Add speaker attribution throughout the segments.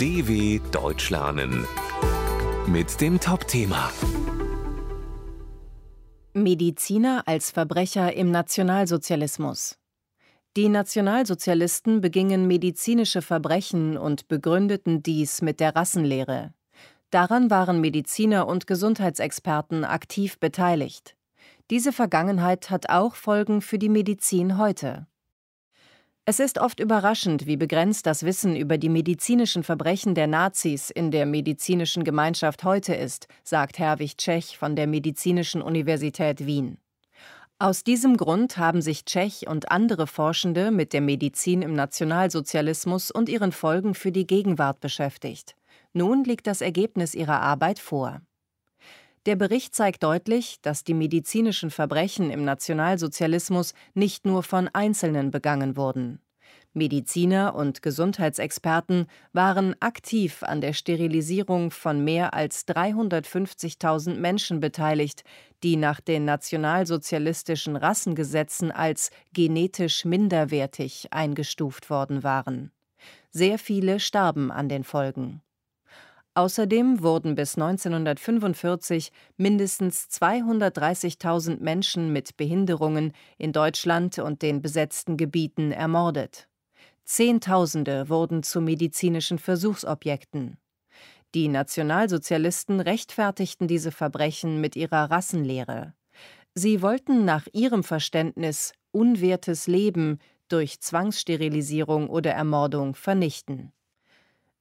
Speaker 1: DW Deutsch lernen mit dem Top-Thema
Speaker 2: Mediziner als Verbrecher im Nationalsozialismus. Die Nationalsozialisten begingen medizinische Verbrechen und begründeten dies mit der Rassenlehre. Daran waren Mediziner und Gesundheitsexperten aktiv beteiligt. Diese Vergangenheit hat auch Folgen für die Medizin heute. Es ist oft überraschend, wie begrenzt das Wissen über die medizinischen Verbrechen der Nazis in der medizinischen Gemeinschaft heute ist, sagt Herwig Tschech von der Medizinischen Universität Wien. Aus diesem Grund haben sich Tschech und andere Forschende mit der Medizin im Nationalsozialismus und ihren Folgen für die Gegenwart beschäftigt. Nun liegt das Ergebnis ihrer Arbeit vor. Der Bericht zeigt deutlich, dass die medizinischen Verbrechen im Nationalsozialismus nicht nur von Einzelnen begangen wurden. Mediziner und Gesundheitsexperten waren aktiv an der Sterilisierung von mehr als 350.000 Menschen beteiligt, die nach den nationalsozialistischen Rassengesetzen als genetisch minderwertig eingestuft worden waren. Sehr viele starben an den Folgen. Außerdem wurden bis 1945 mindestens 230.000 Menschen mit Behinderungen in Deutschland und den besetzten Gebieten ermordet. Zehntausende wurden zu medizinischen Versuchsobjekten. Die Nationalsozialisten rechtfertigten diese Verbrechen mit ihrer Rassenlehre. Sie wollten nach ihrem Verständnis unwertes Leben durch Zwangssterilisierung oder Ermordung vernichten.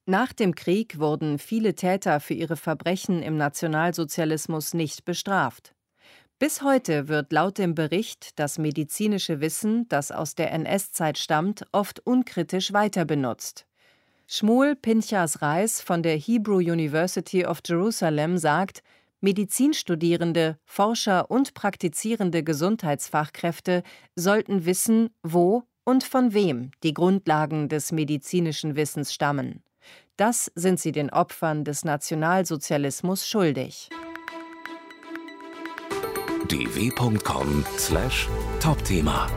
Speaker 2: Nach dem Krieg wurden viele Täter für ihre Verbrechen im Nationalsozialismus nicht bestraft. Bis heute wird laut dem Bericht das medizinische Wissen, das aus der NS-Zeit stammt, oft unkritisch weiter benutzt. Shmuel Pinchas Reis von der Hebrew University of Jerusalem sagt, Medizinstudierende, Forscher und praktizierende Gesundheitsfachkräfte sollten wissen, wo und von wem die Grundlagen des medizinischen Wissens stammen. Das sind sie den Opfern des Nationalsozialismus schuldig.
Speaker 1: dw.com/topthema